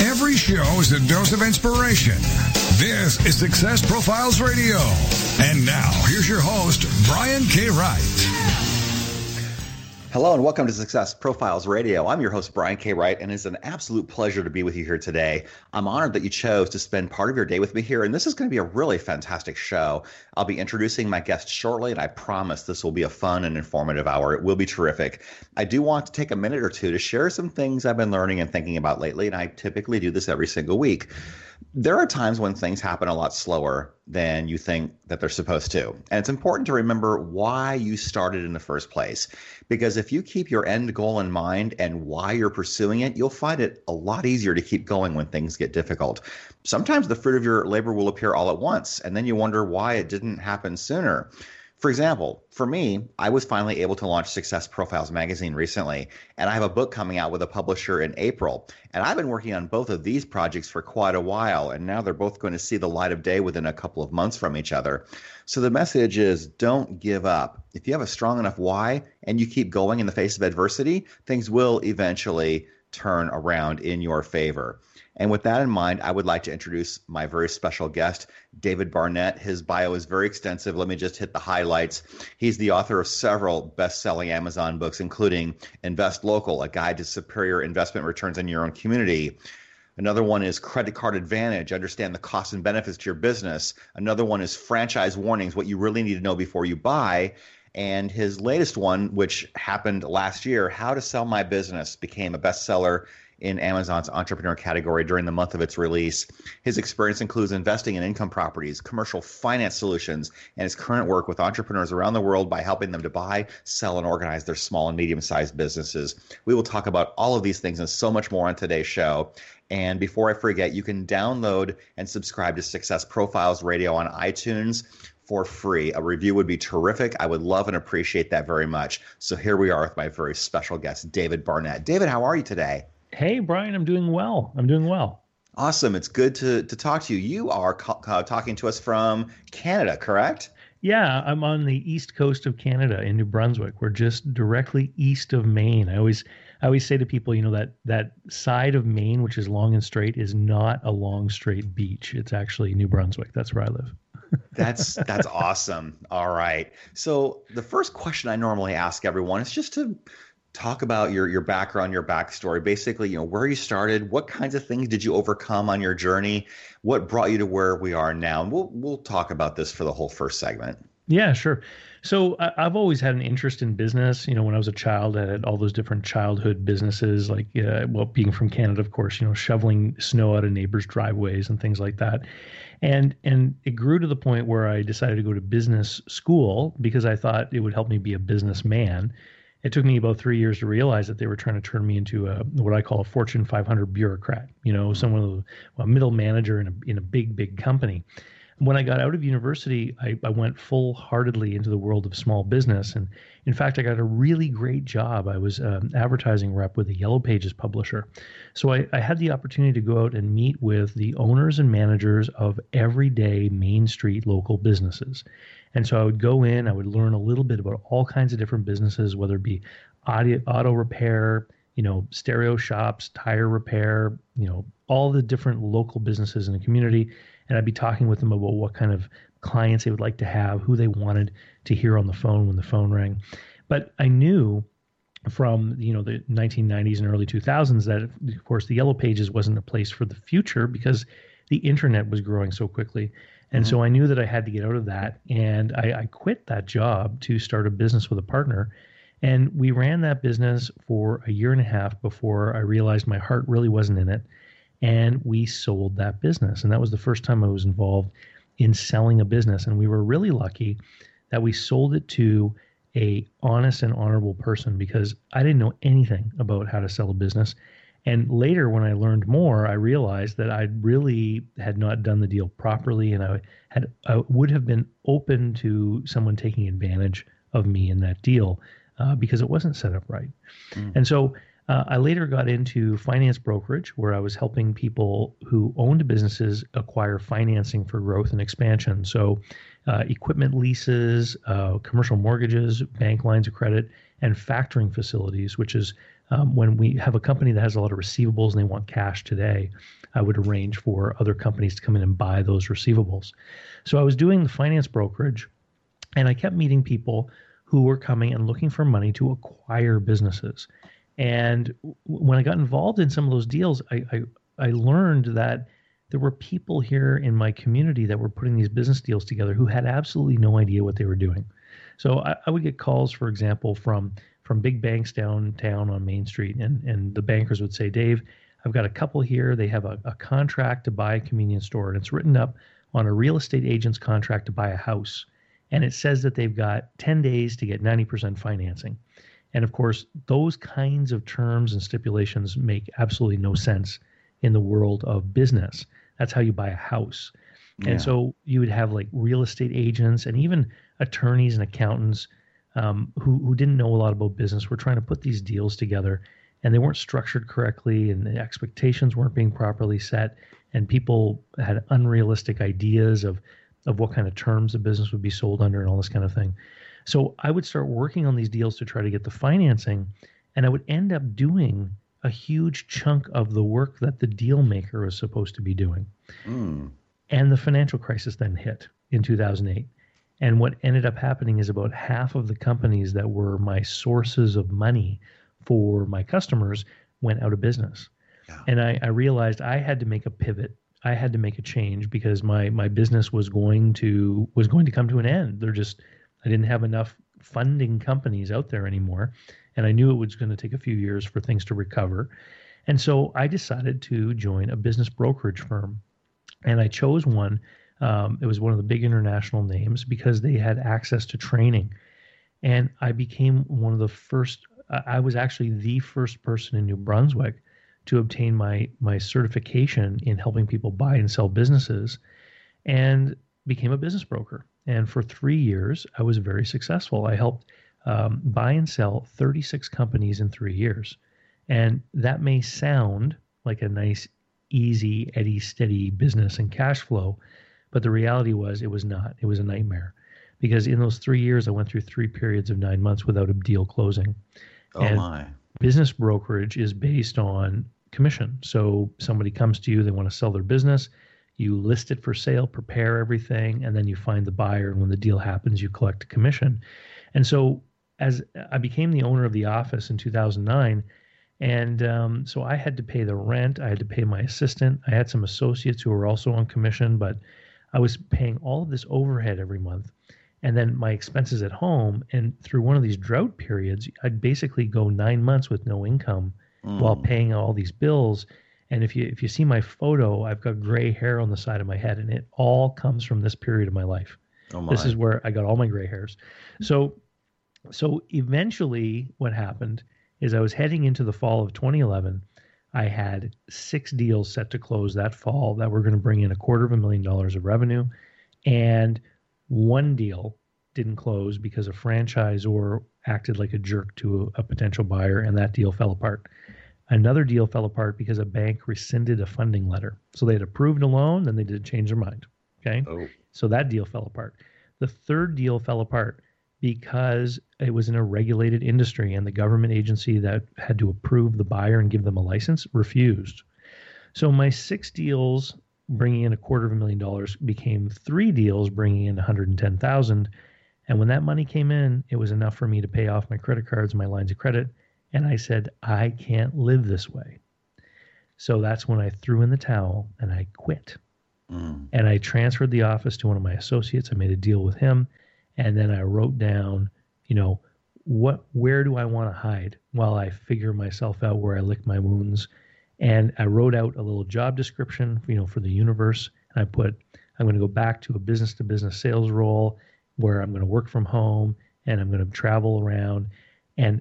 Every show is a dose of inspiration. This is Success Profiles Radio. And now, here's your host, Brian K. Wright. Hello and welcome to Success Profiles Radio. I'm your host, Brian K. Wright, and it's an absolute pleasure to be with you here today. I'm honored that you chose to spend part of your day with me here, and this is going to be a really fantastic show. I'll be introducing my guest shortly, and I promise this will be a fun and informative hour. It will be terrific. I do want to take a minute or two to share some things I've been learning and thinking about lately, and I typically do this every single week there are times when things happen a lot slower than you think that they're supposed to. And it's important to remember why you started in the first place. Because if you keep your end goal in mind and why you're pursuing it, you'll find it a lot easier to keep going when things get difficult. Sometimes the fruit of your labor will appear all at once, and then you wonder why it didn't happen sooner. For example, for me, I was finally able to launch Success Profiles magazine recently, and I have a book coming out with a publisher in April. And I've been working on both of these projects for quite a while, and now they're both going to see the light of day within a couple of months from each other. So the message is don't give up. If you have a strong enough why and you keep going in the face of adversity, things will eventually turn around in your favor. And with that in mind, I would like to introduce my very special guest, David Barnett. His bio is very extensive. Let me just hit the highlights. He's the author of several best selling Amazon books, including Invest Local, a guide to superior investment returns in your own community. Another one is Credit Card Advantage, understand the costs and benefits to your business. Another one is Franchise Warnings, what you really need to know before you buy. And his latest one, which happened last year, How to Sell My Business, became a bestseller in Amazon's entrepreneur category during the month of its release. His experience includes investing in income properties, commercial finance solutions, and his current work with entrepreneurs around the world by helping them to buy, sell, and organize their small and medium sized businesses. We will talk about all of these things and so much more on today's show. And before I forget, you can download and subscribe to Success Profiles Radio on iTunes for free. A review would be terrific. I would love and appreciate that very much. So here we are with my very special guest, David Barnett. David, how are you today? Hey, Brian, I'm doing well. I'm doing well. Awesome. It's good to, to talk to you. You are uh, talking to us from Canada, correct? Yeah, I'm on the east coast of Canada in New Brunswick. We're just directly east of Maine. I always I always say to people, you know, that that side of Maine, which is long and straight, is not a long straight beach. It's actually New Brunswick. That's where I live. that's that's awesome. All right. So the first question I normally ask everyone is just to talk about your your background, your backstory. Basically, you know, where you started, what kinds of things did you overcome on your journey, what brought you to where we are now. And we'll we'll talk about this for the whole first segment. Yeah, sure. So I, have always had an interest in business. You know, when I was a child, I had all those different childhood businesses, like uh, well, being from Canada, of course, you know, shoveling snow out of neighbors' driveways and things like that. And and it grew to the point where I decided to go to business school because I thought it would help me be a businessman it took me about three years to realize that they were trying to turn me into a what I call a Fortune 500 bureaucrat. You know, someone a middle manager in a in a big big company. When I got out of university, I, I went full heartedly into the world of small business, and in fact, I got a really great job. I was an um, advertising rep with a Yellow Pages publisher, so I, I had the opportunity to go out and meet with the owners and managers of everyday Main Street local businesses and so I would go in, I would learn a little bit about all kinds of different businesses, whether it be audio, auto repair, you know, stereo shops, tire repair, you know, all the different local businesses in the community. And I'd be talking with them about what kind of clients they would like to have, who they wanted to hear on the phone when the phone rang. But I knew from you know the 1990s and early 2000s that of course the yellow pages wasn't a place for the future because the internet was growing so quickly and mm-hmm. so I knew that I had to get out of that. And I, I quit that job to start a business with a partner. And we ran that business for a year and a half before I realized my heart really wasn't in it. And we sold that business. And that was the first time I was involved in selling a business. And we were really lucky that we sold it to a honest and honorable person because I didn't know anything about how to sell a business. And later, when I learned more, I realized that I really had not done the deal properly, and I had I would have been open to someone taking advantage of me in that deal uh, because it wasn't set up right. Mm. And so uh, I later got into finance brokerage, where I was helping people who owned businesses acquire financing for growth and expansion. So, uh, equipment leases, uh, commercial mortgages, bank lines of credit, and factoring facilities, which is um, when we have a company that has a lot of receivables and they want cash today. I would arrange for other companies to come in and buy those receivables. So I was doing the finance brokerage, and I kept meeting people who were coming and looking for money to acquire businesses. And when I got involved in some of those deals, I, I, I learned that there were people here in my community that were putting these business deals together who had absolutely no idea what they were doing. So I, I, would get calls, for example, from from big banks downtown on Main Street, and and the bankers would say, Dave, I've got a couple here. They have a, a contract to buy a convenience store, and it's written up on a real estate agent's contract to buy a house, and it says that they've got 10 days to get 90% financing. And of course, those kinds of terms and stipulations make absolutely no sense in the world of business. That's how you buy a house. Yeah. And so you would have like real estate agents and even attorneys and accountants um, who, who didn't know a lot about business were trying to put these deals together and they weren't structured correctly and the expectations weren't being properly set and people had unrealistic ideas of of what kind of terms the business would be sold under and all this kind of thing. So I would start working on these deals to try to get the financing, and I would end up doing a huge chunk of the work that the deal maker was supposed to be doing. Mm. And the financial crisis then hit in 2008. And what ended up happening is about half of the companies that were my sources of money for my customers went out of business. Yeah. And I, I realized I had to make a pivot. I had to make a change because my my business was going to was going to come to an end. There just I didn't have enough funding companies out there anymore. And I knew it was going to take a few years for things to recover. And so I decided to join a business brokerage firm. And I chose one. Um, it was one of the big international names because they had access to training. And I became one of the first, I was actually the first person in New Brunswick to obtain my, my certification in helping people buy and sell businesses and became a business broker. And for three years, I was very successful. I helped um, buy and sell 36 companies in three years. And that may sound like a nice, easy, eddy, steady business and cash flow, but the reality was it was not. It was a nightmare because in those three years, I went through three periods of nine months without a deal closing. Oh, and my. Business brokerage is based on commission. So somebody comes to you, they want to sell their business you list it for sale, prepare everything, and then you find the buyer. And when the deal happens, you collect a commission. And so, as I became the owner of the office in 2009, and um, so I had to pay the rent, I had to pay my assistant, I had some associates who were also on commission, but I was paying all of this overhead every month. And then my expenses at home. And through one of these drought periods, I'd basically go nine months with no income mm. while paying all these bills and if you if you see my photo, I've got gray hair on the side of my head, and it all comes from this period of my life. Oh my. This is where I got all my gray hairs. So, so eventually, what happened is I was heading into the fall of 2011. I had six deals set to close that fall that were going to bring in a quarter of a million dollars of revenue, and one deal didn't close because a franchisor acted like a jerk to a, a potential buyer, and that deal fell apart. Another deal fell apart because a bank rescinded a funding letter. So they had approved a loan, then they didn't change their mind. Okay. Oh. So that deal fell apart. The third deal fell apart because it was in a regulated industry and the government agency that had to approve the buyer and give them a license refused. So my six deals bringing in a quarter of a million dollars became three deals bringing in 110,000 and when that money came in it was enough for me to pay off my credit cards my lines of credit and I said, I can't live this way. So that's when I threw in the towel and I quit. Mm. And I transferred the office to one of my associates. I made a deal with him. And then I wrote down, you know, what where do I want to hide while I figure myself out where I lick my wounds. And I wrote out a little job description, you know, for the universe. And I put, I'm going to go back to a business to business sales role where I'm going to work from home and I'm going to travel around. And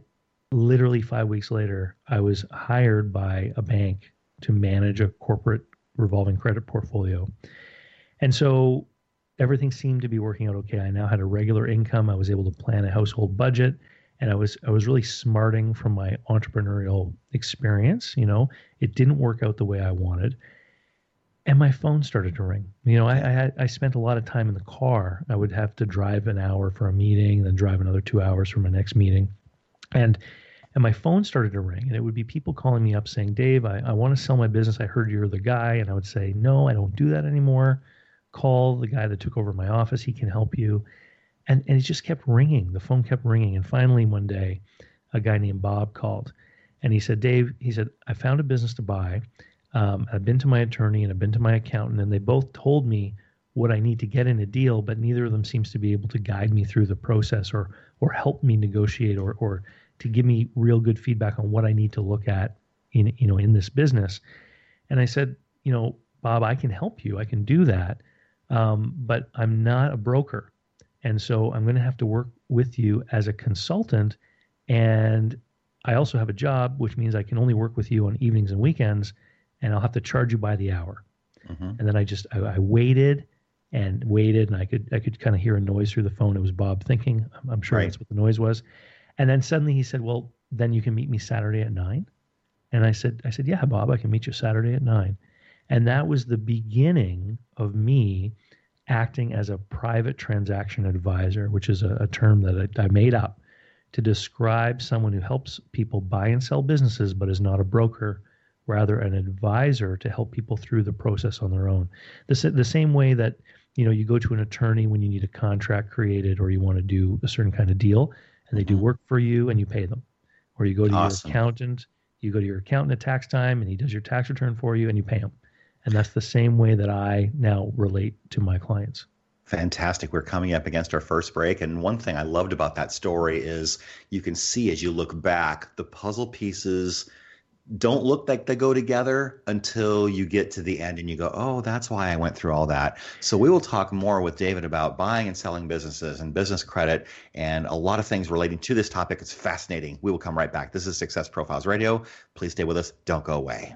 literally five weeks later, I was hired by a bank to manage a corporate revolving credit portfolio. And so everything seemed to be working out okay. I now had a regular income. I was able to plan a household budget and I was I was really smarting from my entrepreneurial experience, you know. It didn't work out the way I wanted. And my phone started to ring. You know, I, I had I spent a lot of time in the car. I would have to drive an hour for a meeting, then drive another two hours for my next meeting. And and my phone started to ring and it would be people calling me up saying dave i, I want to sell my business. I heard you're the guy. And i would say no i don't do that anymore. Call the guy that took over my office. He can help you. And, and it just kept ringing. The phone kept ringing. And finally one day a guy named bob called and he said dave he said i found a business to buy. Um, i've been to my attorney and i've been to my accountant and they both told me what i need to get in a deal but neither of them seems to be able to guide me through the process or or help me negotiate or or to give me real good feedback on what I need to look at in you know in this business. And I said, you know, Bob, I can help you. I can do that, um, but I'm not a broker, and so I'm going to have to work with you as a consultant. And I also have a job, which means I can only work with you on evenings and weekends, and I'll have to charge you by the hour. Mm-hmm. And then I just I, I, waited and waited, and I could I could kind of hear a noise through the phone. It was Bob thinking. I'm, I'm sure right. that's what the noise was. And then suddenly he said, "Well, then you can meet me Saturday at 9." And I said, "I said, yeah, Bob, I can meet you Saturday at 9." And that was the beginning of me acting as a private transaction advisor, which is a, a term that I, I made up to describe someone who helps people buy and sell businesses, but is not a broker, rather an advisor to help people through the process on their own. The, the same way that you know you go to an attorney when you need a contract created or you want to do a certain kind of deal and they do mm-hmm. work for you and you pay them. Or you go to awesome. your accountant, you go to your accountant at tax time and he does your tax return for you and you pay him. And that's the same way that I now relate to my clients. Fantastic. We're coming up against our first break. And one thing I loved about that story is you can see as you look back the puzzle pieces don't look like they go together until you get to the end and you go, oh, that's why I went through all that. So we will talk more with David about buying and selling businesses and business credit and a lot of things relating to this topic. It's fascinating. We will come right back. This is Success Profiles Radio. Please stay with us. Don't go away.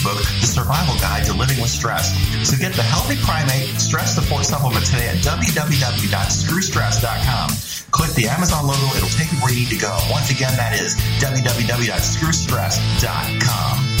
ebook, The Survival Guide to Living with Stress. So get the Healthy Primate Stress Support Supplement today at www.screwstress.com. Click the Amazon logo, it'll take you where you need to go. Once again, that is www.screwstress.com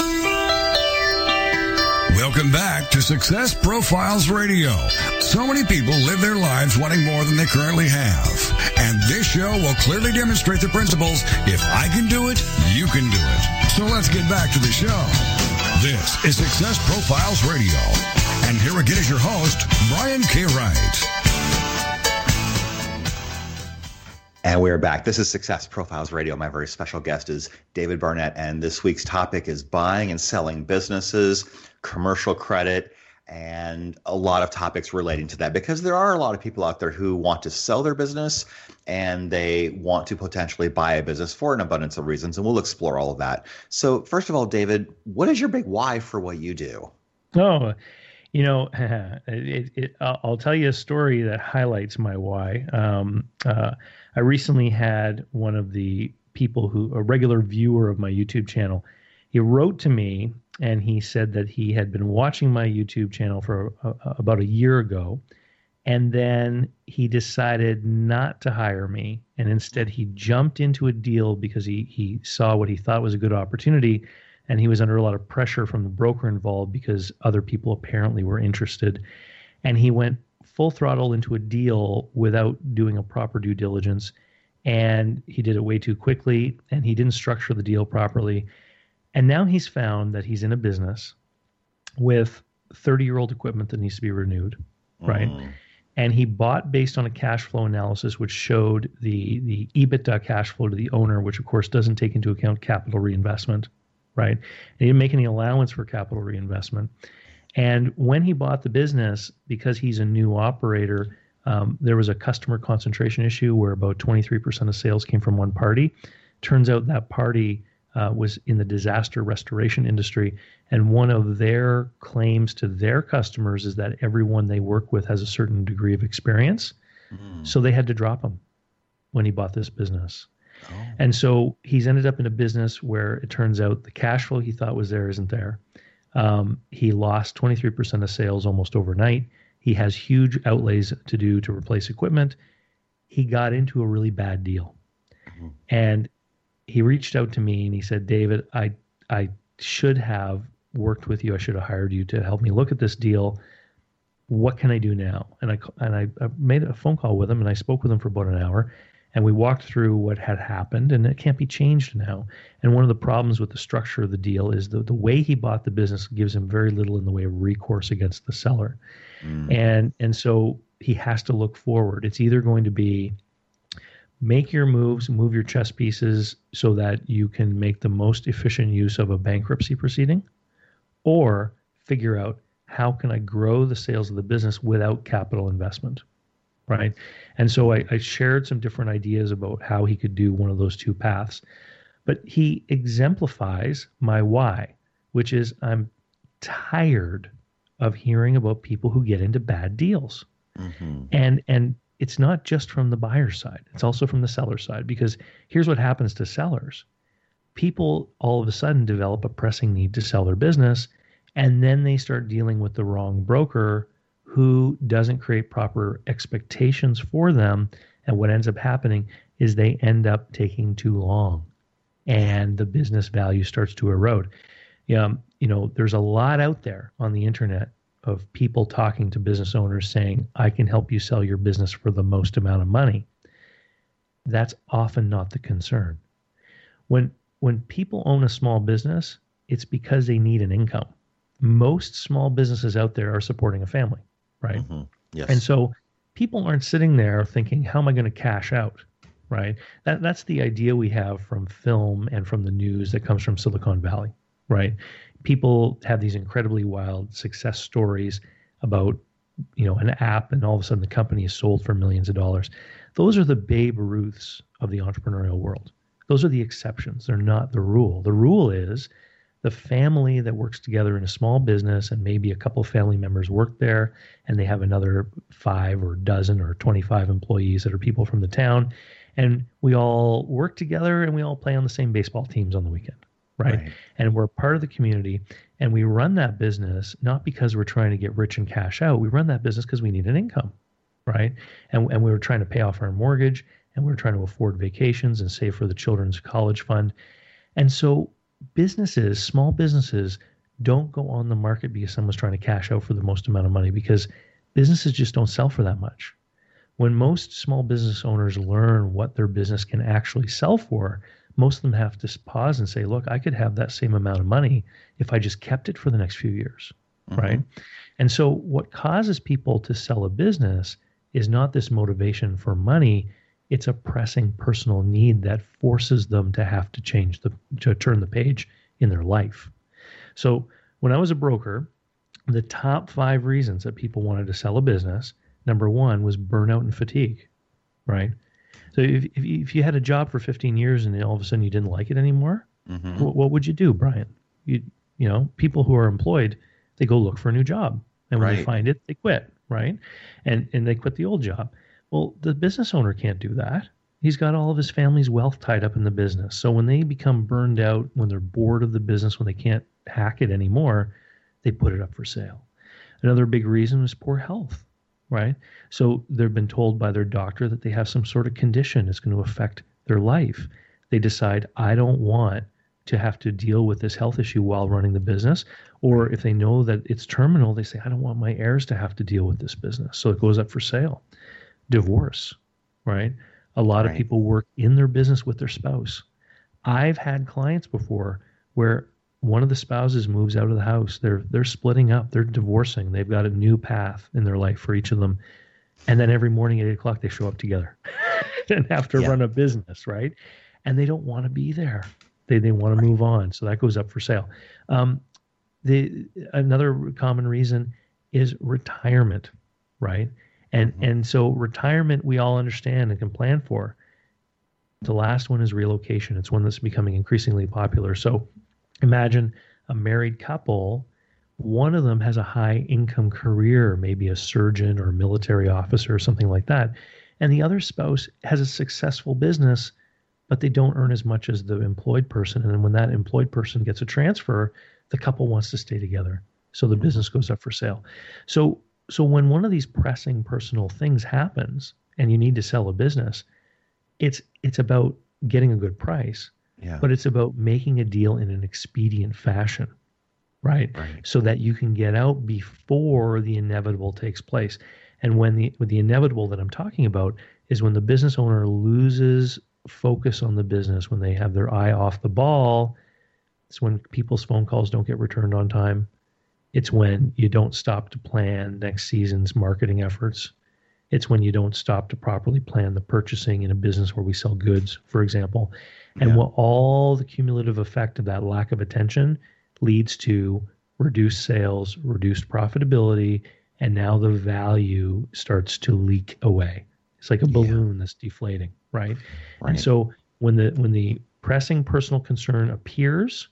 Welcome back to Success Profiles Radio. So many people live their lives wanting more than they currently have. And this show will clearly demonstrate the principles if I can do it, you can do it. So let's get back to the show. This is Success Profiles Radio. And here again is your host, Brian K. Wright. And we're back. This is Success Profiles Radio. My very special guest is David Barnett, and this week's topic is buying and selling businesses, commercial credit, and a lot of topics relating to that because there are a lot of people out there who want to sell their business and they want to potentially buy a business for an abundance of reasons, and we'll explore all of that. So, first of all, David, what is your big why for what you do? Oh, you know, it, it, I'll tell you a story that highlights my why. Um, uh, I recently had one of the people who, a regular viewer of my YouTube channel, he wrote to me and he said that he had been watching my YouTube channel for a, a, about a year ago. And then he decided not to hire me. And instead, he jumped into a deal because he, he saw what he thought was a good opportunity. And he was under a lot of pressure from the broker involved because other people apparently were interested. And he went full throttle into a deal without doing a proper due diligence. And he did it way too quickly and he didn't structure the deal properly. And now he's found that he's in a business with 30 year old equipment that needs to be renewed, right? Mm. And he bought based on a cash flow analysis, which showed the, the EBITDA cash flow to the owner, which of course doesn't take into account capital reinvestment, right? And he didn't make any allowance for capital reinvestment. And when he bought the business, because he's a new operator, um, there was a customer concentration issue where about 23% of sales came from one party. Turns out that party uh, was in the disaster restoration industry. And one of their claims to their customers is that everyone they work with has a certain degree of experience. Mm. So they had to drop him when he bought this business. Oh. And so he's ended up in a business where it turns out the cash flow he thought was there isn't there. Um, he lost 23% of sales almost overnight. He has huge outlays to do to replace equipment. He got into a really bad deal. Mm-hmm. And he reached out to me and he said, David, I, I should have worked with you. I should have hired you to help me look at this deal. What can I do now? And I, and I, I made a phone call with him and I spoke with him for about an hour and we walked through what had happened and it can't be changed now and one of the problems with the structure of the deal is the, the way he bought the business gives him very little in the way of recourse against the seller mm. and and so he has to look forward it's either going to be make your moves move your chess pieces so that you can make the most efficient use of a bankruptcy proceeding or figure out how can i grow the sales of the business without capital investment right? And so I, I shared some different ideas about how he could do one of those two paths. But he exemplifies my why, which is I'm tired of hearing about people who get into bad deals. Mm-hmm. And and it's not just from the buyer side, it's also from the seller side because here's what happens to sellers. People all of a sudden develop a pressing need to sell their business and then they start dealing with the wrong broker who doesn't create proper expectations for them. And what ends up happening is they end up taking too long and the business value starts to erode. Um, you know, there's a lot out there on the internet of people talking to business owners saying, I can help you sell your business for the most amount of money. That's often not the concern. When when people own a small business, it's because they need an income. Most small businesses out there are supporting a family right? Mm-hmm. Yes. And so people aren't sitting there thinking, how am I going to cash out? Right. That that's the idea we have from film and from the news that comes from Silicon Valley. Right. People have these incredibly wild success stories about you know an app and all of a sudden the company is sold for millions of dollars. Those are the Babe Ruths of the entrepreneurial world. Those are the exceptions. They're not the rule. The rule is the family that works together in a small business and maybe a couple family members work there and they have another five or dozen or 25 employees that are people from the town and we all work together and we all play on the same baseball teams on the weekend right, right. and we're part of the community and we run that business not because we're trying to get rich and cash out we run that business because we need an income right and, and we were trying to pay off our mortgage and we were trying to afford vacations and save for the children's college fund and so businesses, small businesses, don't go on the market because someone's trying to cash out for the most amount of money because businesses just don't sell for that much. When most small business owners learn what their business can actually sell for, most of them have to pause and say, look, I could have that same amount of money if I just kept it for the next few years. Mm-hmm. Right. And so, what causes people to sell a business is not this motivation for money, It's a pressing personal need that forces them to have to change the to turn the page in their life. So when I was a broker, the top five reasons that people wanted to sell a business, number one was burnout and fatigue, right? So if, if, you had a job for 15 years and all of a sudden you didn't like it anymore, mm-hmm. what, what, would you do, Brian? You, you know, people who are employed, they go look for a new job. And when right. they find it, they quit, right? And, and they quit the old job. Well, the business owner can't do that. He's got all of his family's wealth tied up in the business. So when they become burned out, when they're bored of the business, when they can't hack it anymore, they put it up for sale. Another big reason is poor health, right? So they've been told by their doctor that they have some sort of condition that's going to affect their life. They decide, I don't want to have to deal with this health issue while running the business. Or if they know that it's terminal, they say, I don't want my heirs to have to deal with this business. So it goes up for sale. Divorce, right? A lot right. of people work in their business with their spouse. I've had clients before where one of the spouses moves out of the house. They're they're splitting up. They're divorcing. They've got a new path in their life for each of them, and then every morning at eight o'clock they show up together and have to yeah. run a business, right? And they don't want to be there. They they want to move on. So that goes up for sale. Um, the another common reason is retirement, right? And mm-hmm. and so retirement we all understand and can plan for. The last one is relocation. It's one that's becoming increasingly popular. So imagine a married couple. One of them has a high income career maybe a surgeon or a military officer or something like that and the other spouse has a successful business but they don't earn as much as the employed person and when that employed person gets a transfer the couple wants to stay together so the mm-hmm. business goes up for sale. So so when one of these pressing personal things happens and you need to sell a business it's it's about getting a good price yeah. But it's about making a deal in an expedient fashion, right? right? So that you can get out before the inevitable takes place. And when the with the inevitable that I'm talking about is when the business owner loses focus on the business, when they have their eye off the ball, it's when people's phone calls don't get returned on time. It's when you don't stop to plan next season's marketing efforts. It's when you don't stop to properly plan the purchasing in a business where we sell goods, for example. And yeah. what all the cumulative effect of that lack of attention leads to reduced sales, reduced profitability, and now the value starts to leak away. It's like a balloon yeah. that's deflating, right? right? And so when the when the pressing personal concern appears,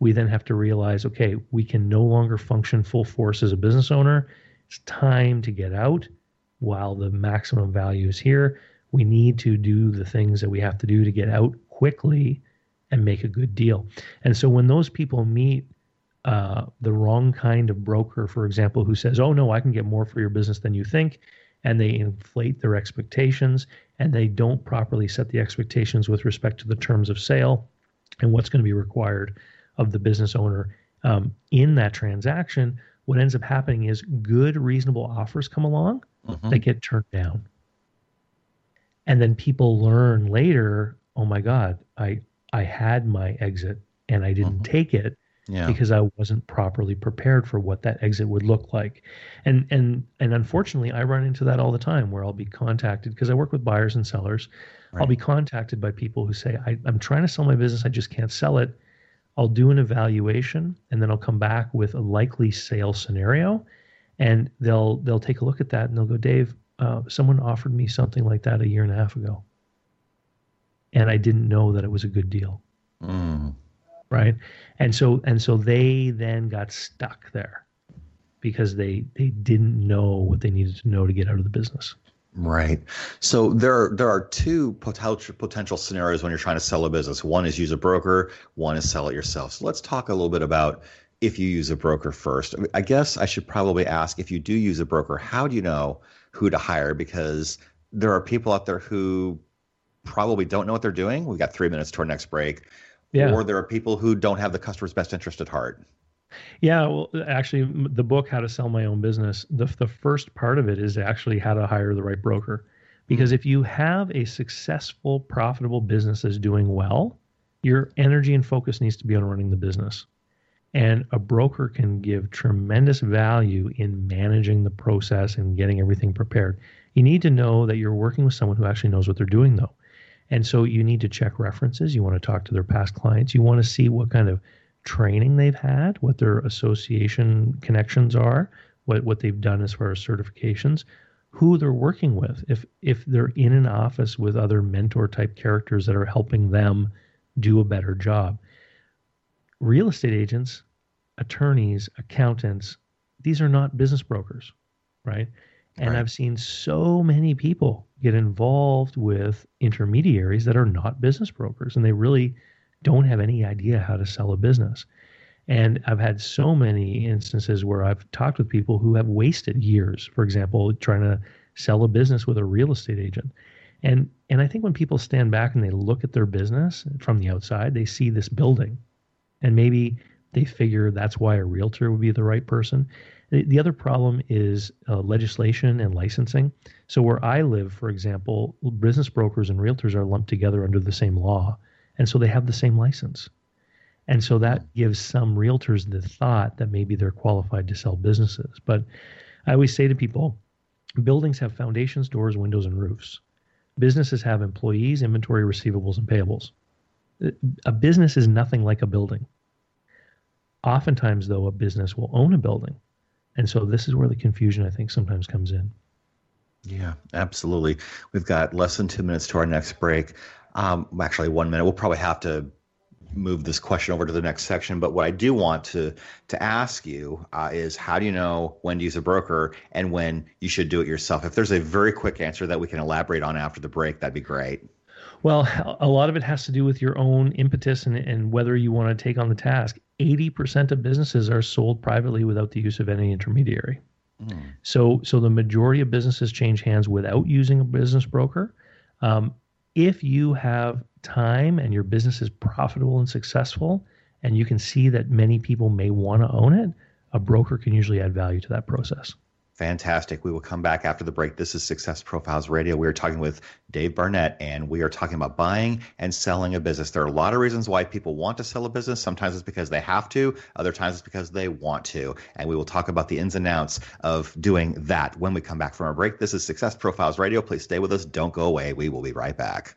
we then have to realize, okay, we can no longer function full force as a business owner. It's time to get out while the maximum value is here. We need to do the things that we have to do to get out quickly and make a good deal. And so when those people meet uh, the wrong kind of broker, for example, who says, "Oh no, I can get more for your business than you think," and they inflate their expectations and they don't properly set the expectations with respect to the terms of sale and what's going to be required of the business owner um, in that transaction, what ends up happening is good, reasonable offers come along mm-hmm. that get turned down. And then people learn later oh my god i i had my exit and i didn't mm-hmm. take it yeah. because i wasn't properly prepared for what that exit would look like and and and unfortunately i run into that all the time where i'll be contacted because i work with buyers and sellers right. i'll be contacted by people who say I, i'm trying to sell my business i just can't sell it i'll do an evaluation and then i'll come back with a likely sale scenario and they'll they'll take a look at that and they'll go dave uh, someone offered me something like that a year and a half ago and I didn't know that it was a good deal. Mm. Right. And so and so they then got stuck there because they they didn't know what they needed to know to get out of the business. Right. So there are, there are two potential potential scenarios when you're trying to sell a business. One is use a broker, one is sell it yourself. So let's talk a little bit about if you use a broker first. I guess I should probably ask if you do use a broker, how do you know who to hire because there are people out there who probably don't know what they're doing. We've got three minutes to our next break. Yeah. Or there are people who don't have the customer's best interest at heart. Yeah, well, actually, the book "How to Sell My Own Business" the the first part of it is actually how to hire the right broker. Because mm-hmm. if you have a successful, profitable business that's doing well, your energy and focus needs to be on running the business. And a broker can give tremendous value in managing the process and getting everything prepared. You need to know that you're working with someone who actually knows what they're doing, though. And so you need to check references. You want to talk to their past clients. You want to see what kind of training they've had, what their association connections are, what, what they've done as far as certifications, who they're working with. If if they're in an office with other mentor type characters that are helping them do a better job. Real estate agents, attorneys, accountants, these are not business brokers, right? And right. I've seen so many people get involved with intermediaries that are not business brokers and they really don't have any idea how to sell a business. And I've had so many instances where I've talked with people who have wasted years, for example, trying to sell a business with a real estate agent. And and I think when people stand back and they look at their business from the outside, they see this building. And maybe they figure that's why a realtor would be the right person. The, the other problem is uh, legislation and licensing. So where I live, for example, business brokers and realtors are lumped together under the same law, and so they have the same license. And so that hmm. gives some realtors the thought that maybe they're qualified to sell businesses. But I always say to people, buildings have foundations, doors, windows, and roofs. Businesses have employees, inventory, receivables, and payables. A business is nothing like a building. Oftentimes, though, a business will own a building. And so this is where the confusion, I think, sometimes comes in. Yeah, absolutely. We've got less than two minutes to our next break. Um, actually, one minute. We'll probably have to move this question over to the next section. But what I do want to to ask you uh, is, how do you know when to use a broker and when you should do it yourself? If there's a very quick answer that we can elaborate on after the break, that'd be great. Well, a lot of it has to do with your own impetus and, and whether you want to take on the task. 80% of businesses are sold privately without the use of any intermediary. Mm. So, so the majority of businesses change hands without using a business broker. Um, if you have time and your business is profitable and successful, and you can see that many people may want to own it, a broker can usually add value to that process. Fantastic. We will come back after the break. This is Success Profiles Radio. We are talking with Dave Barnett, and we are talking about buying and selling a business. There are a lot of reasons why people want to sell a business. Sometimes it's because they have to, other times it's because they want to. And we will talk about the ins and outs of doing that when we come back from our break. This is Success Profiles Radio. Please stay with us. Don't go away. We will be right back.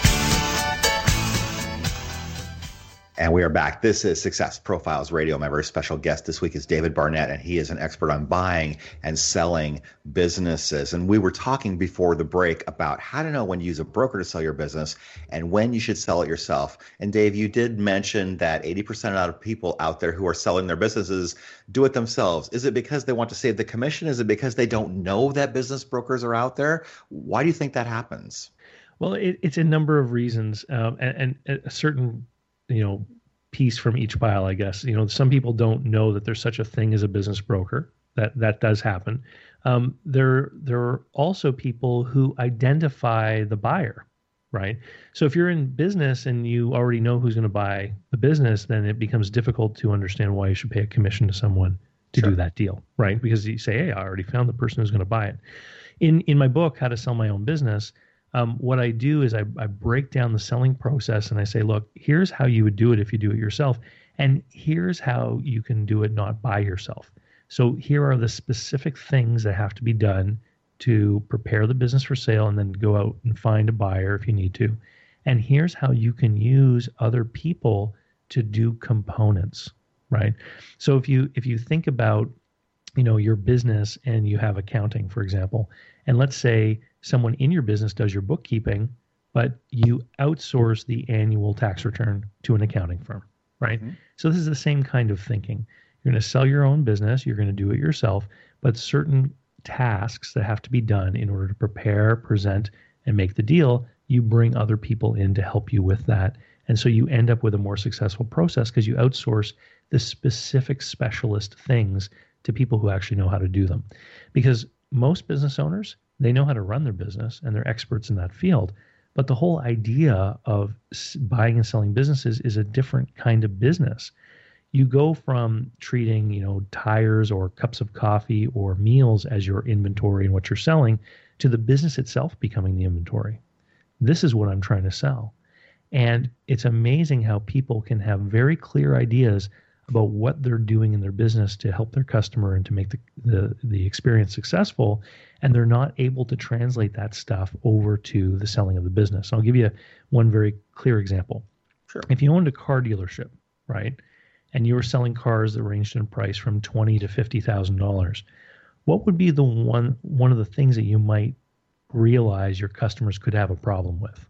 And we are back. This is Success Profiles Radio. My very special guest this week is David Barnett, and he is an expert on buying and selling businesses. And we were talking before the break about how to know when to use a broker to sell your business and when you should sell it yourself. And Dave, you did mention that 80% of people out there who are selling their businesses do it themselves. Is it because they want to save the commission? Is it because they don't know that business brokers are out there? Why do you think that happens? Well, it, it's a number of reasons, um, and, and, a certain, you know, piece from each pile, I guess. You know, some people don't know that there's such a thing as a business broker. That that does happen. Um, there there are also people who identify the buyer, right? So if you're in business and you already know who's going to buy the business, then it becomes difficult to understand why you should pay a commission to someone to sure. do that deal, right? Because you say, "Hey, I already found the person who's going to buy it." In in my book, How to Sell My Own Business, um, what I do is I, I break down the selling process and I say, look, here's how you would do it if you do it yourself. And here's how you can do it not by yourself. So here are the specific things that have to be done to prepare the business for sale and then go out and find a buyer if you need to. And here's how you can use other people to do components, right? So if you if you think about you know your business and you have accounting for example and let's say someone in your business does your bookkeeping, but you outsource the annual tax return to an accounting firm, right? Mm-hmm. So this is the same kind of thinking. You're going to sell your own business, you're going to do it yourself, but certain tasks that have to be done in order to prepare, present, and make the deal, you bring other people in to help you with that. And so you end up with a more successful process because you outsource the specific specialist things to people who actually know how to do them. Because most business owners, they know how to run their business and they're experts in that field. But the whole idea of buying and selling businesses is a different kind of business. You go from treating, you know, tires or cups of coffee or meals as your inventory and what you're selling to the business itself becoming the inventory. This is what I'm trying to sell. And it's amazing how people can have very clear ideas about what they're doing in their business to help their customer and to make the, the, the experience successful and they're not able to translate that stuff over to the selling of the business. I'll give you one very clear example. Sure. If you owned a car dealership right and you were selling cars that ranged in price from twenty to fifty thousand dollars what would be the one one of the things that you might realize your customers could have a problem with?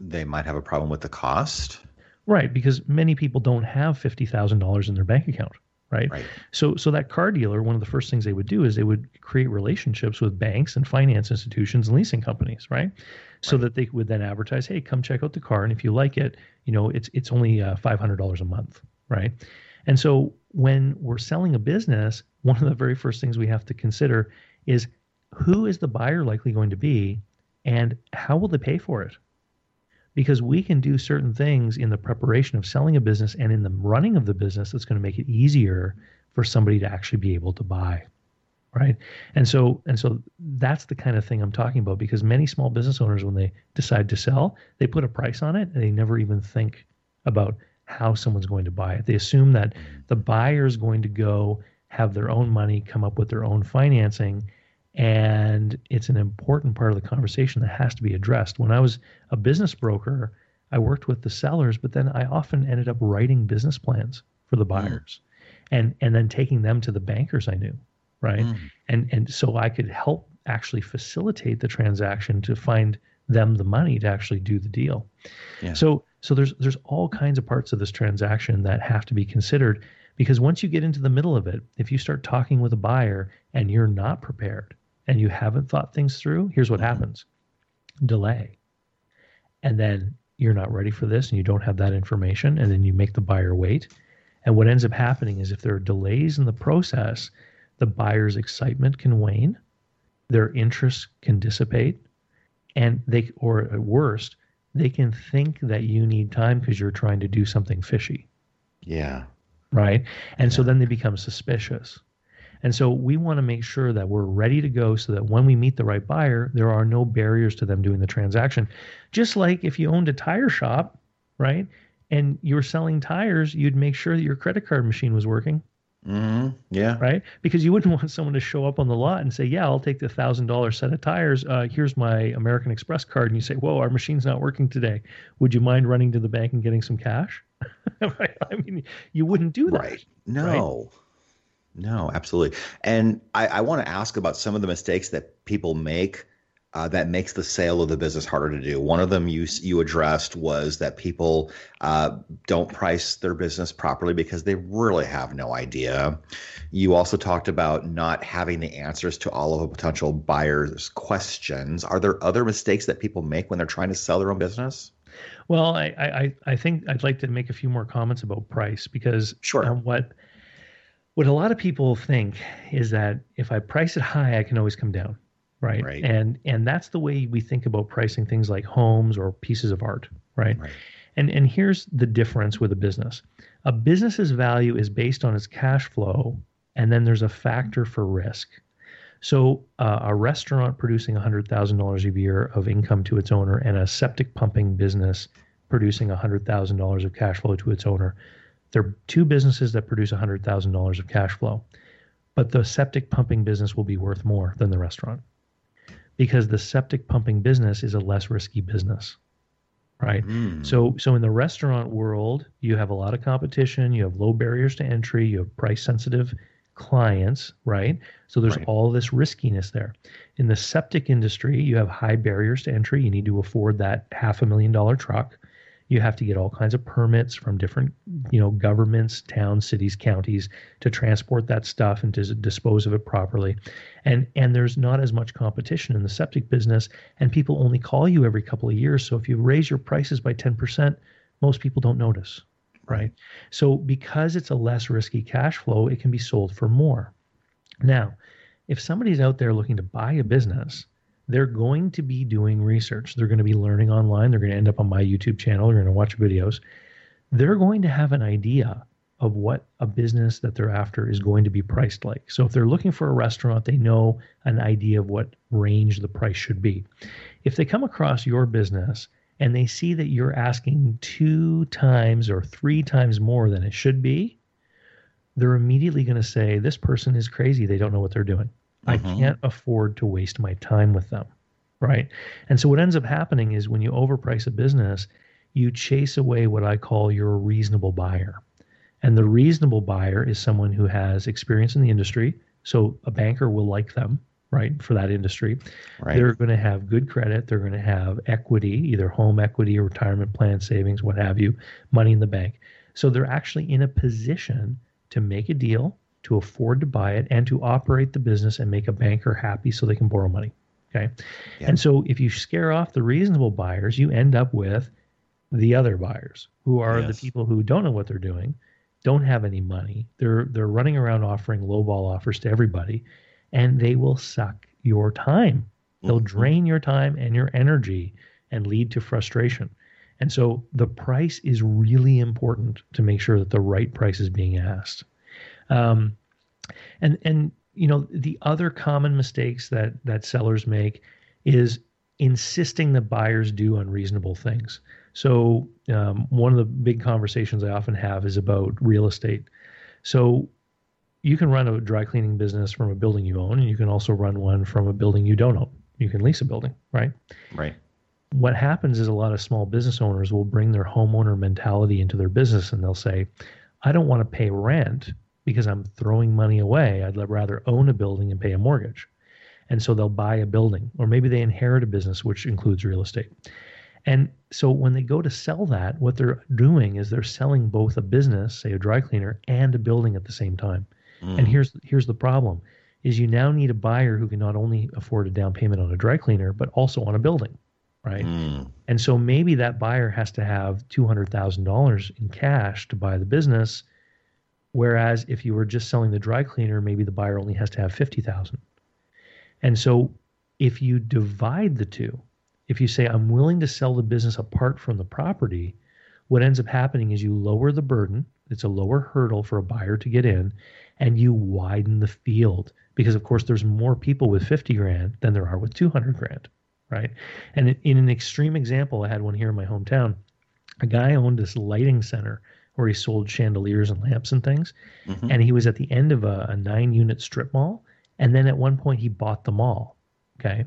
They might have a problem with the cost Right, because many people don't have fifty thousand dollars in their bank account. Right? right. So so that car dealer, one of the first things they would do is they would create relationships with banks and finance institutions and leasing companies, right? So right. that they would then advertise, hey, come check out the car, and if you like it, you know, it's it's only uh, five hundred dollars a month, right? And so when we're selling a business, one of the very first things we have to consider is who is the buyer likely going to be, and how will they pay for it? Because we can do certain things in the preparation of selling a business and in the running of the business that's going to make it easier for somebody to actually be able to buy right? And so and so that's the kind of thing i'm talking about because many small business owners when they decide to sell they put a price on it and they never even think about how someone's going to buy it. They assume that mm-hmm. the buyer is going to go have their own money come up with their own financing and it's an important part of the conversation that has to be addressed. When I was a business broker, I worked with the sellers, but then I often ended up writing business plans for the mm. buyers mm. and and then taking them to the bankers I knew, right? Mm. And and so I could help actually facilitate the transaction to find them the money to actually do the deal. Yeah. So so there's there's all kinds of parts of this transaction that have to be considered because once you get into the middle of it, if you start talking with a buyer and you're not prepared, and you haven't thought things through, here's what mm-hmm. happens delay. And then you're not ready for this and you don't have that information, and then you make the buyer wait. And what ends up happening is if there are delays in the process, the buyer's excitement can wane, their interest can dissipate, and they, or at worst, they can think that you need time because you're trying to do something fishy. Yeah. Right. And yeah. so then they become suspicious. And so we want to make sure that we're ready to go so that when we meet the right buyer, there are no barriers to them doing the transaction. Just like if you owned a tire shop, right? And you were selling tires, you'd make sure that your credit card machine was working. Mm-hmm. Yeah. Right. Because you wouldn't want someone to show up on the lot and say, "Yeah, I'll take the thousand dollar set of tires. Uh, here's my American Express card." And you say, "Whoa, our machine's not working today. Would you mind running to the bank and getting some cash?" right? I mean, you wouldn't do that. Right. No. Right? No, absolutely. And I, I want to ask about some of the mistakes that people make uh, that makes the sale of the business harder to do. One of them you you addressed was that people uh, don't price their business properly because they really have no idea. You also talked about not having the answers to all of a potential buyer's questions. Are there other mistakes that people make when they're trying to sell their own business? Well, I I, I think I'd like to make a few more comments about price because sure. Um, what what a lot of people think is that if I price it high, I can always come down right? right? And and that's the way we think about pricing things like homes or pieces of art, right? right? And and here's the difference with a business. A business's value is based on its cash flow, and then there's a factor for risk. So uh, a restaurant producing $100,000 a year of income to its owner and a septic pumping business producing $100,000 of cash flow to its owner, they're two businesses that produce $100,000 of cash flow. But the septic pumping business will be worth more than the restaurant because the septic pumping business is a less risky business right mm. so so in the restaurant world you have a lot of competition you have low barriers to entry you have price sensitive clients right so there's right. all this riskiness there in the septic industry you have high barriers to entry you need to afford that half a million dollar truck you have to get all kinds of permits from different you know governments towns cities counties to transport that stuff and to dispose of it properly. And and there's not as much competition in the septic business and people only call you every couple of years. So if you raise your prices by 10% most people don't notice right? So because it's a less risky cash flow it can be sold for more. Now if somebody's out there looking to buy a business they're going to be doing research. They're going to be learning online. They're going to end up on my YouTube channel. They're going to watch videos. They're going to have an idea of what a business that they're after is going to be priced like. So if they're looking for a restaurant, they know an idea of what range the price should be. If they come across your business and they see that you're asking two times or three times more than it should be, they're immediately going to say, This person is crazy. They don't know what they're doing. I mm-hmm. can't afford to waste my time with them. Right. And so what ends up happening is when you overprice a business, you chase away what I call your reasonable buyer. And the reasonable buyer is someone who has experience in the industry. So a banker will like them, right, for that industry. Right. They're going to have good credit. They're going to have equity, either home equity or retirement plan savings, what have you, money in the bank. So they're actually in a position to make a deal to afford to buy it and to operate the business and make a banker happy so they can borrow money. Okay. Yeah. And so if you scare off the reasonable buyers, you end up with the other buyers who are yes. the people who don't know what they're doing, don't have any money. They're they're running around offering lowball offers to everybody and they will suck your time. They'll mm-hmm. drain your time and your energy and lead to frustration. And so the price is really important to make sure that the right price is being asked. Um, and and you know the other common mistakes that that sellers make is insisting that buyers do unreasonable things. So um, one of the big conversations I often have is about real estate. So you can run a dry cleaning business from a building you own, and you can also run one from a building you don't own. You can lease a building, right? Right. What happens is a lot of small business owners will bring their homeowner mentality into their business, and they'll say, "I don't want to pay rent because I'm throwing money away. I'd rather own a building and pay a mortgage. And so they'll buy a building, or maybe they inherit a business, which includes real estate. And so when they go to sell that, what they're doing is they're selling both a business, say a dry cleaner, and a building at the same time. Mm. And here's here's the problem is you now need a buyer who can not only afford a down payment on a dry cleaner, but also on a building. Right. Mm. And so maybe that buyer has to have two hundred thousand dollars in cash to buy the business Whereas if you were just selling the dry cleaner, maybe the buyer only has to have 50,000. And so if you divide the two, if you say I'm willing to sell the business apart from the property, what ends up happening is you lower the burden, it's a lower hurdle for a buyer to get in, and you widen the field because of course there's more people with 50 grand than there are with 200 grand, right? And in an extreme example, I had one here in my hometown. A guy owned this lighting center where he sold chandeliers and lamps and things. Mm-hmm. And he was at the end of a, a nine unit strip mall. And then at one point he bought the mall. Okay.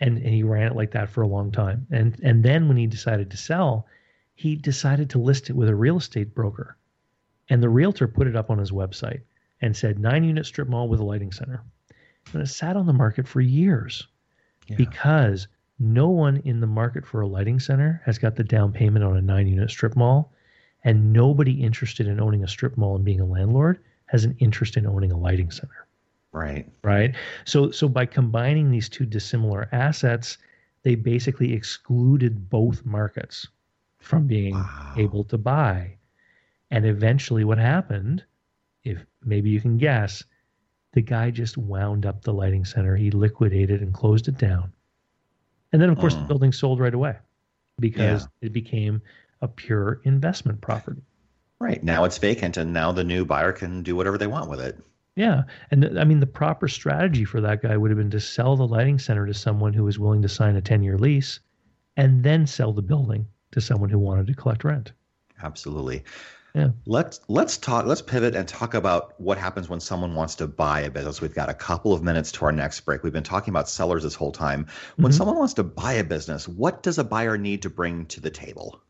And, and he ran it like that for a long time. And and then when he decided to sell, he decided to list it with a real estate broker. And the realtor put it up on his website and said nine unit strip mall with a lighting center. And it sat on the market for years. yeah. because no one in the market for a lighting center has got the down payment on a nine unit strip mall, and nobody interested in owning a strip mall and being a landlord has an interest in owning a lighting center. Right. Right. So so by combining these two dissimilar assets, they basically excluded both markets from being wow. able to buy. And eventually what happened, if maybe you can guess, the guy just wound up the lighting center. He liquidated and closed it down. And then, of course, the hmm. building sold right away because yeah. it became a pure investment property. Right. Now it's vacant, and now the new buyer can do whatever they want with it. Yeah. And th- I mean, the proper strategy for that guy would have been to sell the lighting center to someone who was willing to sign a 10 year lease and then sell the building to someone who wanted to collect rent. Absolutely. Yeah. Let's let's talk let's pivot and talk about what happens when someone wants to buy a business. We've got a couple of minutes to our next break. We've been talking about sellers this whole time. When mm-hmm. someone wants to buy a business, what does a buyer need to bring to the table?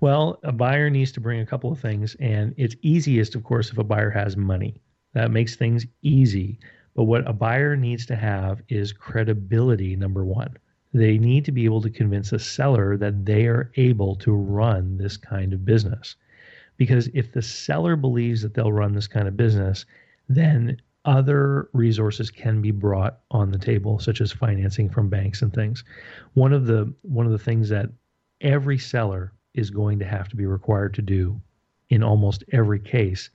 Well, a buyer needs to bring a couple of things and it's easiest of course if a buyer has money. That makes things easy. But what a buyer needs to have is credibility number 1 they need to be able to convince a seller that they are able to run this kind of business. Because if the seller believes that they'll run this kind of business, then other resources can be brought on the table, such as financing from banks and things. One of the one of the things that every seller is going to have to be required to do in almost every case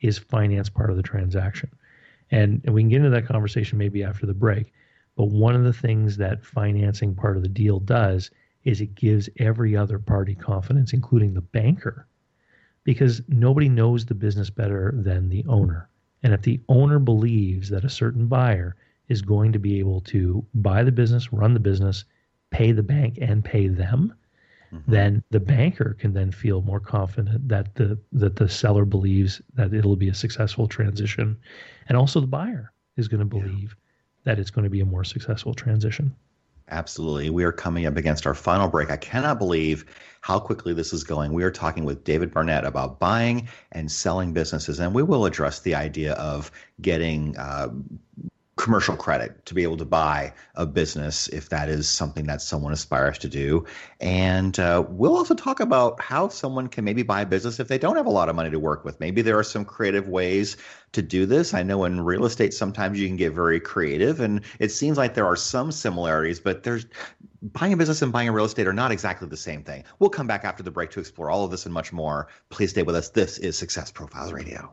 is finance part of the transaction. And, and we can get into that conversation maybe after the break. But one of the things that financing part of the deal does is it gives every other party confidence, including the banker, because nobody knows the business better than the owner. And if the owner believes that a certain buyer is going to be able to buy the business, run the business, pay the bank, and pay them, mm-hmm. then the banker can then feel more confident that the that the seller believes that it'll be a successful transition, and also the buyer is going to believe yeah. that it's going to be a more successful transition. Absolutely. We are coming up against our final break. I cannot believe how quickly this is going. We are talking with David Barnett about buying and selling businesses, and we will address the idea of getting uh, commercial credit to be able to buy a business if that is something that someone aspires to do. And uh, we'll also talk about how someone can maybe buy a business if they don't have a lot of money to work with. Maybe there are some creative ways to do this. I know in real estate, sometimes you can get very creative, and it seems like there are some similarities, but there's buying a business and buying a real estate are not exactly the same thing. We'll come back after the break to explore all of this and much more. Please stay with us. This is Success Profiles Radio.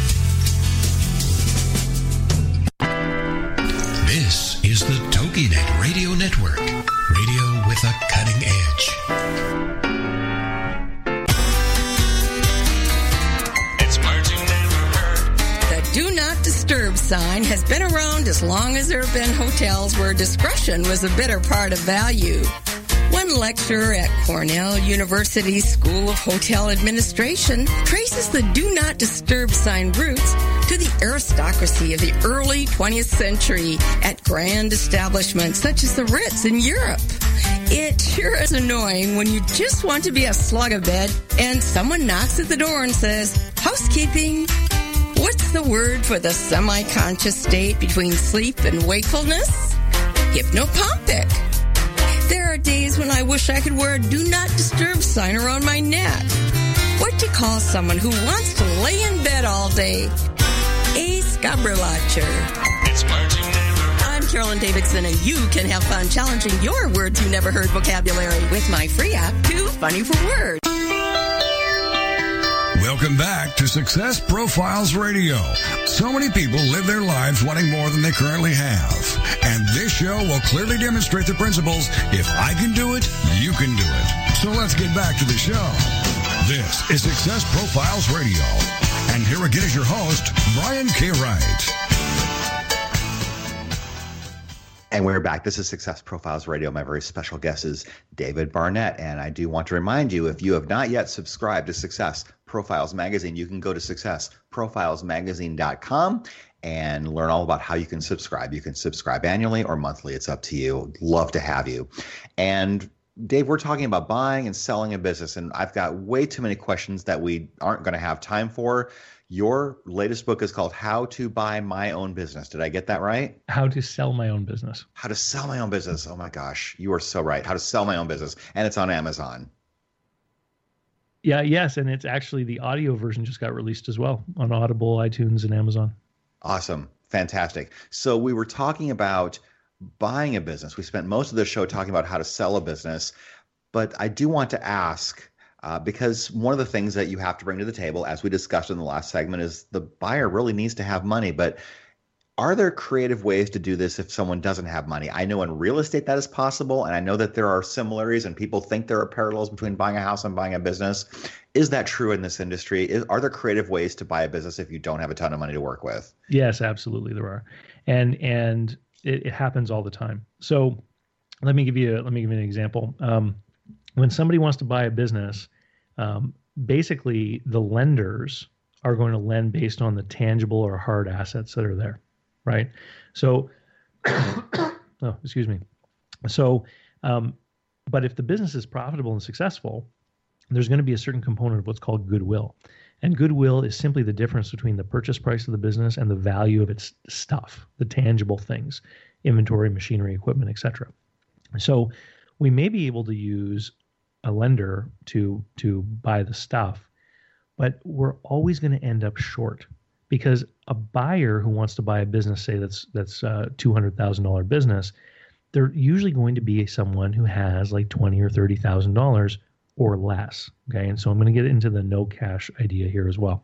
is the TogiNet Radio Network, radio with a cutting edge. The Do not disturb sign has been around as long as there have been hotels where discretion was a bitter part of value. One lecturer at Cornell University School of Hotel Administration traces the do not disturb sign roots to the aristocracy of the early 20th century at grand establishments such as the Ritz in Europe. It sure is annoying when you just want to be a slug of bed and someone knocks at the door and says, housekeeping. What's the word for the semi-conscious state between sleep and wakefulness? Hypnopompic. There are days when I wish I could wear a do not disturb sign around my neck. What to call someone who wants to lay in bed all day? Scabrelacher. It's I'm Carolyn Davidson, and you can have fun challenging your words you never heard vocabulary with my free app, Too Funny for Words. Welcome back to Success Profiles Radio. So many people live their lives wanting more than they currently have. And this show will clearly demonstrate the principles if I can do it, you can do it. So let's get back to the show. This is Success Profiles Radio. And here again is your host, Brian K. Wright. And we're back. This is Success Profiles Radio. My very special guest is David Barnett. And I do want to remind you if you have not yet subscribed to Success Profiles Magazine, you can go to successprofilesmagazine.com and learn all about how you can subscribe. You can subscribe annually or monthly. It's up to you. Love to have you. And Dave, we're talking about buying and selling a business, and I've got way too many questions that we aren't going to have time for. Your latest book is called How to Buy My Own Business. Did I get that right? How to sell my own business. How to sell my own business. Oh my gosh, you are so right. How to sell my own business. And it's on Amazon. Yeah, yes. And it's actually the audio version just got released as well on Audible, iTunes, and Amazon. Awesome. Fantastic. So we were talking about buying a business. We spent most of the show talking about how to sell a business. But I do want to ask uh, because one of the things that you have to bring to the table, as we discussed in the last segment, is the buyer really needs to have money. But are there creative ways to do this if someone doesn't have money? I know in real estate that is possible, and I know that there are similarities, and people think there are parallels between buying a house and buying a business. Is that true in this industry? Is, are there creative ways to buy a business if you don't have a ton of money to work with? Yes, absolutely, there are, and and it, it happens all the time. So let me give you a, let me give you an example. Um, when somebody wants to buy a business, um, basically the lenders are going to lend based on the tangible or hard assets that are there, right? So, oh, excuse me. So, um, but if the business is profitable and successful, there's going to be a certain component of what's called goodwill. And goodwill is simply the difference between the purchase price of the business and the value of its stuff, the tangible things, inventory, machinery, equipment, etc. So we may be able to use a lender to to buy the stuff but we're always going to end up short because a buyer who wants to buy a business say that's that's a $200,000 business they're usually going to be someone who has like 20 or 30,000 dollars or less okay and so I'm going to get into the no cash idea here as well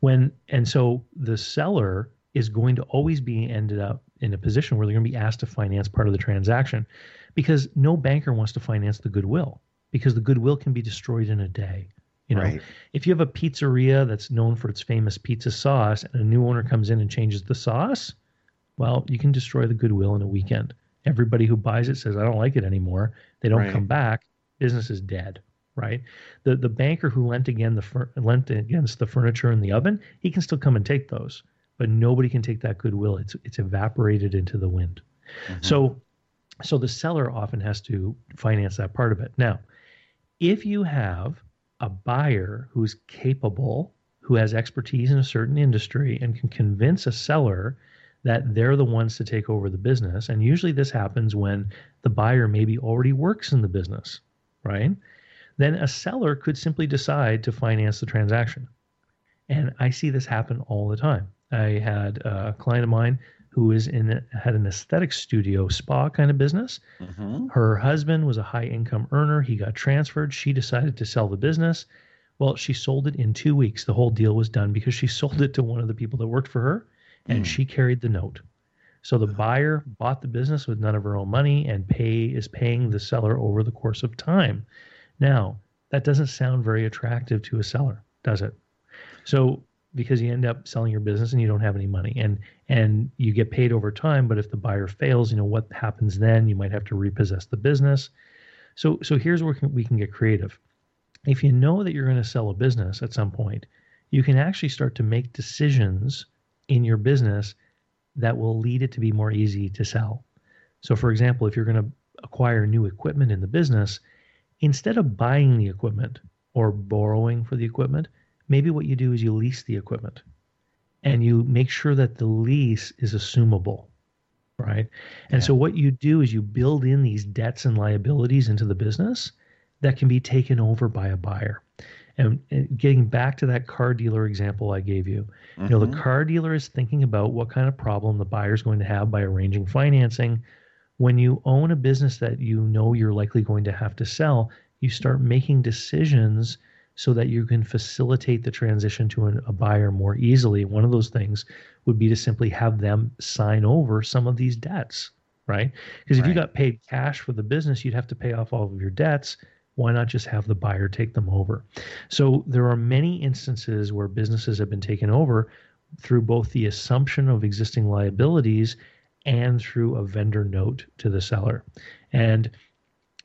when and so the seller is going to always be ended up in a position where they're going to be asked to finance part of the transaction because no banker wants to finance the goodwill because the goodwill can be destroyed in a day. You know, right. if you have a pizzeria that's known for its famous pizza sauce and a new owner comes in and changes the sauce, well, you can destroy the goodwill in a weekend. Everybody who buys it says, I don't like it anymore. They don't right. come back. Business is dead, right? The the banker who lent again the lent against the furniture in the oven, he can still come and take those, but nobody can take that goodwill. It's it's evaporated into the wind. Mm-hmm. So so the seller often has to finance that part of it. Now, if you have a buyer who's capable, who has expertise in a certain industry and can convince a seller that they're the ones to take over the business, and usually this happens when the buyer maybe already works in the business, right? Then a seller could simply decide to finance the transaction. And I see this happen all the time. I had a client of mine who is in had an aesthetic studio spa kind of business. Mm-hmm. Her husband was a high income earner. He got transferred. She decided to sell the business. Well, she sold it in two weeks. The whole deal was done because she sold it to one of the people that worked for her, and mm. she carried the note. So the buyer bought the business with none of her own money and pay is paying the seller over the course of time. Now, that doesn't sound very attractive to a seller, does it? So because you end up selling your business and you don't have any money and and you get paid over time but if the buyer fails you know what happens then you might have to repossess the business so so here's where we can get creative if you know that you're going to sell a business at some point you can actually start to make decisions in your business that will lead it to be more easy to sell. So for example if you're going to acquire new equipment in the business instead of buying the equipment or borrowing for the equipment maybe what you do is you lease the equipment and you make sure that the lease is assumable right? And yeah. so what you do is you build in these debts and liabilities into the business that can be taken over by a buyer And, and getting back to that car dealer example I gave you, mm-hmm. you know, the mm-hmm. car dealer is thinking about what kind of problem the buyer is going to have by arranging financing. When you own a business that you know you're likely going to have to sell, you start making decisions so that you can facilitate the transition to an, a buyer more easily. One of those things would be to simply have them sign over some of these debts, right? Because if right. you got paid cash for the business, you'd have to pay off all of your debts. Why not just have the buyer take them over? So there are many instances where businesses have been taken over through both the assumption of existing liabilities and through a vendor note to the seller. And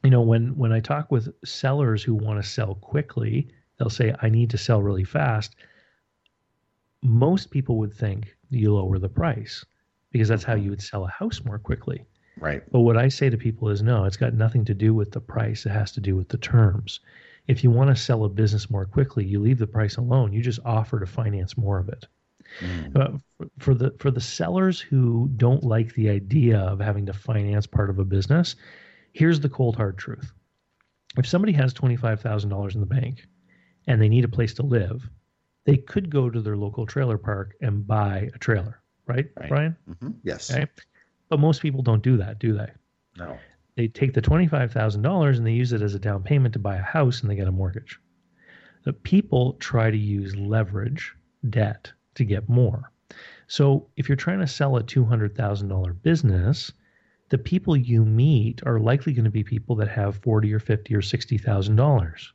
you know, when when I talk with sellers who want to sell quickly, they'll say, I need to sell really fast. Most people would think you lower the price because that's how mm-hmm. you would sell a house more quickly. Right. But what I say to people is no, it's got nothing to do with the price. It has to do with the terms. If you want to sell a business more quickly, you leave the price alone. You just offer to finance more of it. Mm. Uh, for, the for the sellers who don't like the idea of having to finance part of a business, here's the cold hard truth. If somebody has $25,000 in the bank and they need a place to live, they could go to their local trailer park and buy a trailer, right, right. Brian? Mm-hmm. Yes. Okay. But most people don't do that, do they? No. They take the $25,000 and they use it as a down payment to buy a house and they get a mortgage. The people try to use leverage, debt, to get more. So if you're trying to sell a $200,000 business, the people you meet are likely going to be people that have 40 or 50 or $60,000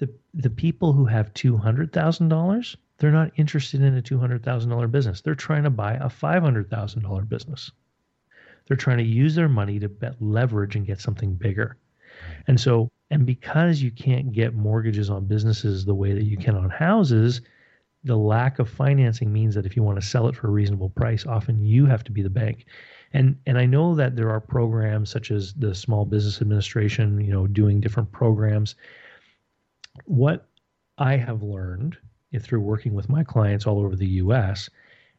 the the people who have two hundred thousand dollars, they're not interested in a two hundred thousand dollar business. They're trying to buy a five hundred thousand dollar business. They're trying to use their money to bet leverage and get something bigger. And so, and because you can't get mortgages on businesses the way that you can on houses, the lack of financing means that if you want to sell it for a reasonable price, often you have to be the bank. And and I know that there are programs such as the Small Business Administration, you know, doing different programs what I have learned through working with my clients all over the US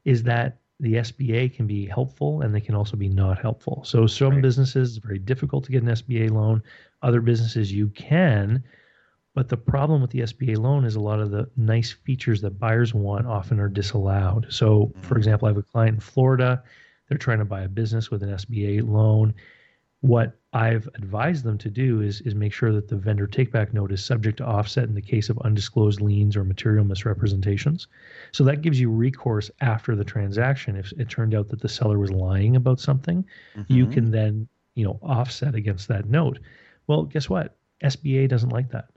is that the SBA can be helpful and they can also be not helpful. So some right. businesses it's very difficult to get an SBA loan. Other businesses you can, but the problem with the SBA loan is a lot of the nice features that buyers want often are disallowed. So, for mm. example, I have a client in Florida. They're trying to buy a business with an SBA loan what I've advised them to do is is make sure that the vendor takeback note is subject to offset in the case of undisclosed liens or material misrepresentations. So that gives you recourse after the transaction. If it turned out that the seller was lying about something, mm-hmm. you can then you know offset against that note. Well, guess what? SBA doesn't like that.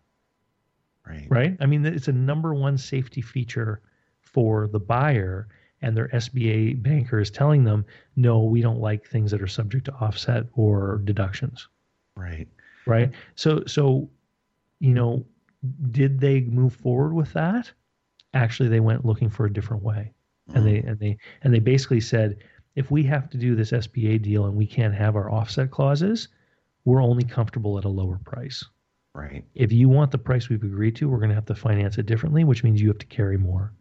Right. Right. I mean, it's a number one safety feature for the buyer and their SBA banker is telling them, no, we don't like things that are subject to offset or deductions. Right. Right. So, so, you know, did they move forward with that? Actually, they went looking for a different way, mm. and they and they and they basically said, if we have to do this SBA deal and we can't have our offset clauses, we're only comfortable at a lower price. Right. If you want the price we've agreed to, we're going to have to finance it differently, which means you have to carry more.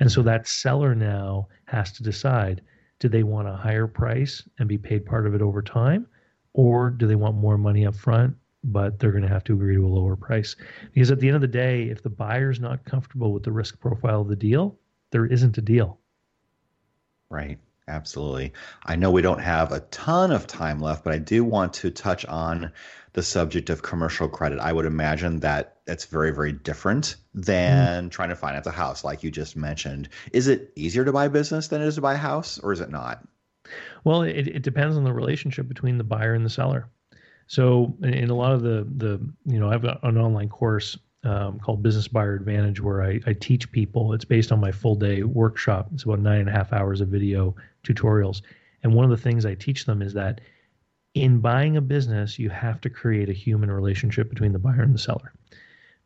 And so that seller now has to decide do they want a higher price and be paid part of it over time? Or do they want more money up front, but they're going to have to agree to a lower price? Because at the end of the day, if the buyer's not comfortable with the risk profile of the deal, there isn't a deal. Right. Absolutely. I know we don't have a ton of time left, but I do want to touch on the subject of commercial credit. I would imagine that it's very, very different than mm. trying to finance a house, like you just mentioned. Is it easier to buy business than it is to buy a house, or is it not? Well, it, it depends on the relationship between the buyer and the seller. So, in a lot of the the you know, I have got an online course um, called Business Buyer Advantage where I, I teach people. It's based on my full day workshop. It's about nine and a half hours of video tutorials. And one of the things I teach them is that in buying a business, you have to create a human relationship between the buyer and the seller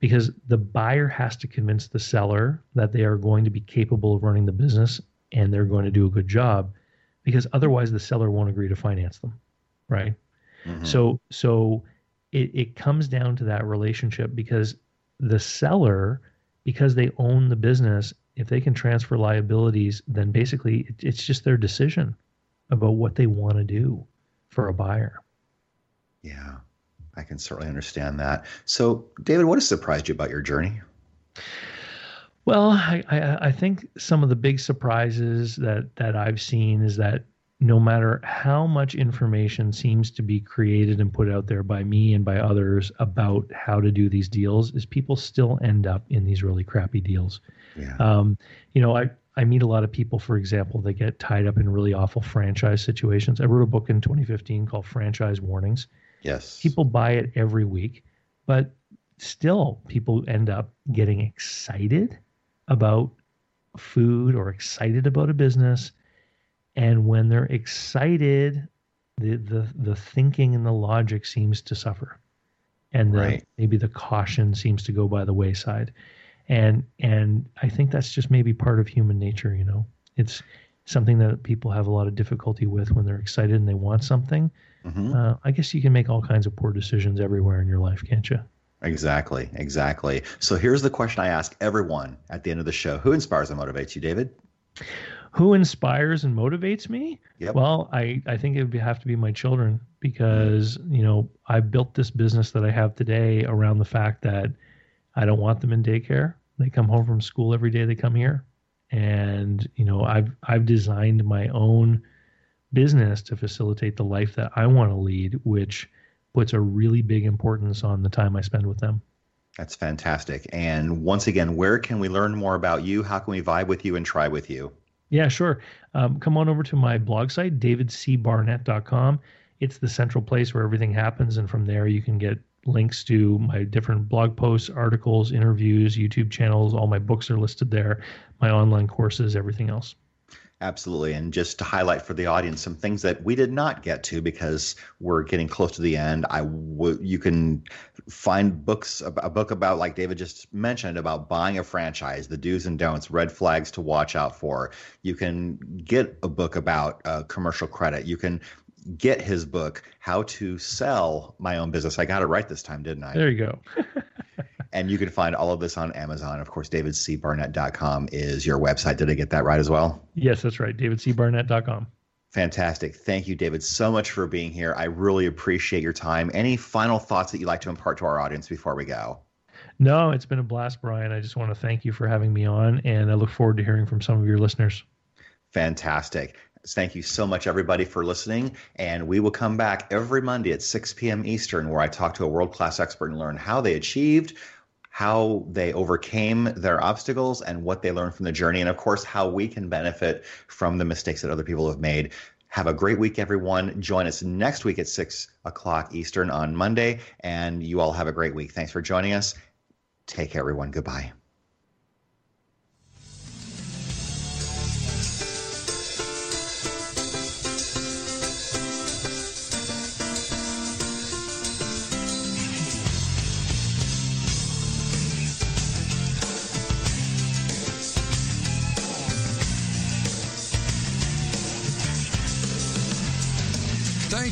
because the buyer has to convince the seller that they are going to be capable of running the business and they're going to do a good job because otherwise the seller won't agree to finance them right mm-hmm. so so it, it comes down to that relationship because the seller because they own the business if they can transfer liabilities then basically it, it's just their decision about what they want to do for a buyer. Yeah, I can certainly understand that. So, David, what has surprised you about your journey? Well, I, I, I think some of the big surprises that that I've seen is that no matter how much information seems to be created and put out there by me and by others about how to do these deals, is people still end up in these really crappy deals. Yeah. Um, you know, I I meet a lot of people, for example, that get tied up in really awful franchise situations. I wrote a book in 2015 called Franchise Warnings. yes. People buy it every week, but still people end up getting excited about food or excited about a business. And when they're excited, the the, the thinking and the logic seems to suffer. And the, Right. maybe the caution seems to go by the wayside. And and I think that's just maybe part of human nature, you know. It's something that people have a lot of difficulty with when they're excited and they want something. Mhm. Uh, I guess you can make all kinds of poor decisions everywhere in your life, can't you? Exactly. Exactly. So here's the question I ask everyone at the end of the show: Who inspires and motivates you, David? Who inspires and motivates me? Yep. Well, I, I think it would have to be my children because, you know, I built this business that I have today around the fact that I don't want them in daycare. They come home from school every day they come here. And, you know, I've I've designed my own business to facilitate the life that I want to lead, which puts a really big importance on the time I spend with them. That's fantastic. And once again, where can we learn more about you? How can we vibe with you and try with you? Yeah, sure. Um, come on over to my blog site, davidcbarnett.com. It's the central place where everything happens. And from there, you can get links to my different blog posts, articles, interviews, YouTube channels. All my books are listed there, my online courses, everything else. Absolutely. And just to highlight for the audience some things that we did not get to because we're getting close to the end. I w- you can find books a book about like David just mentioned about buying a franchise, the do's and don'ts, red flags to watch out for. You can get a book about uh, commercial credit. You can get his book how to sell my own business. I got it right this time, didn't I? There you go. And you can find all of this on Amazon. Of course, davidcbarnett.com is your website. Did I get that right as well? yes, that's right. davidcbarnett.com. Fantastic. Thank you, David, so much for being here. I really appreciate your time. Any final thoughts that you'd like to impart to our audience before we go? No, it's been a blast, Brian. I just want to thank you for having me on, and I look forward to hearing from some of your listeners. Fantastic. Thank you so much, everybody, for listening. And we will come back every Monday at 6 p.m. Eastern, where I talk to a world class expert and learn how they achieved, how they overcame their obstacles, and what they learned from the journey. And of course, how we can benefit from the mistakes that other people have made. Have a great week, everyone. Join us next week at 6 o'clock Eastern on Monday. And you all have a great week. Thanks for joining us. Take care, everyone. Goodbye.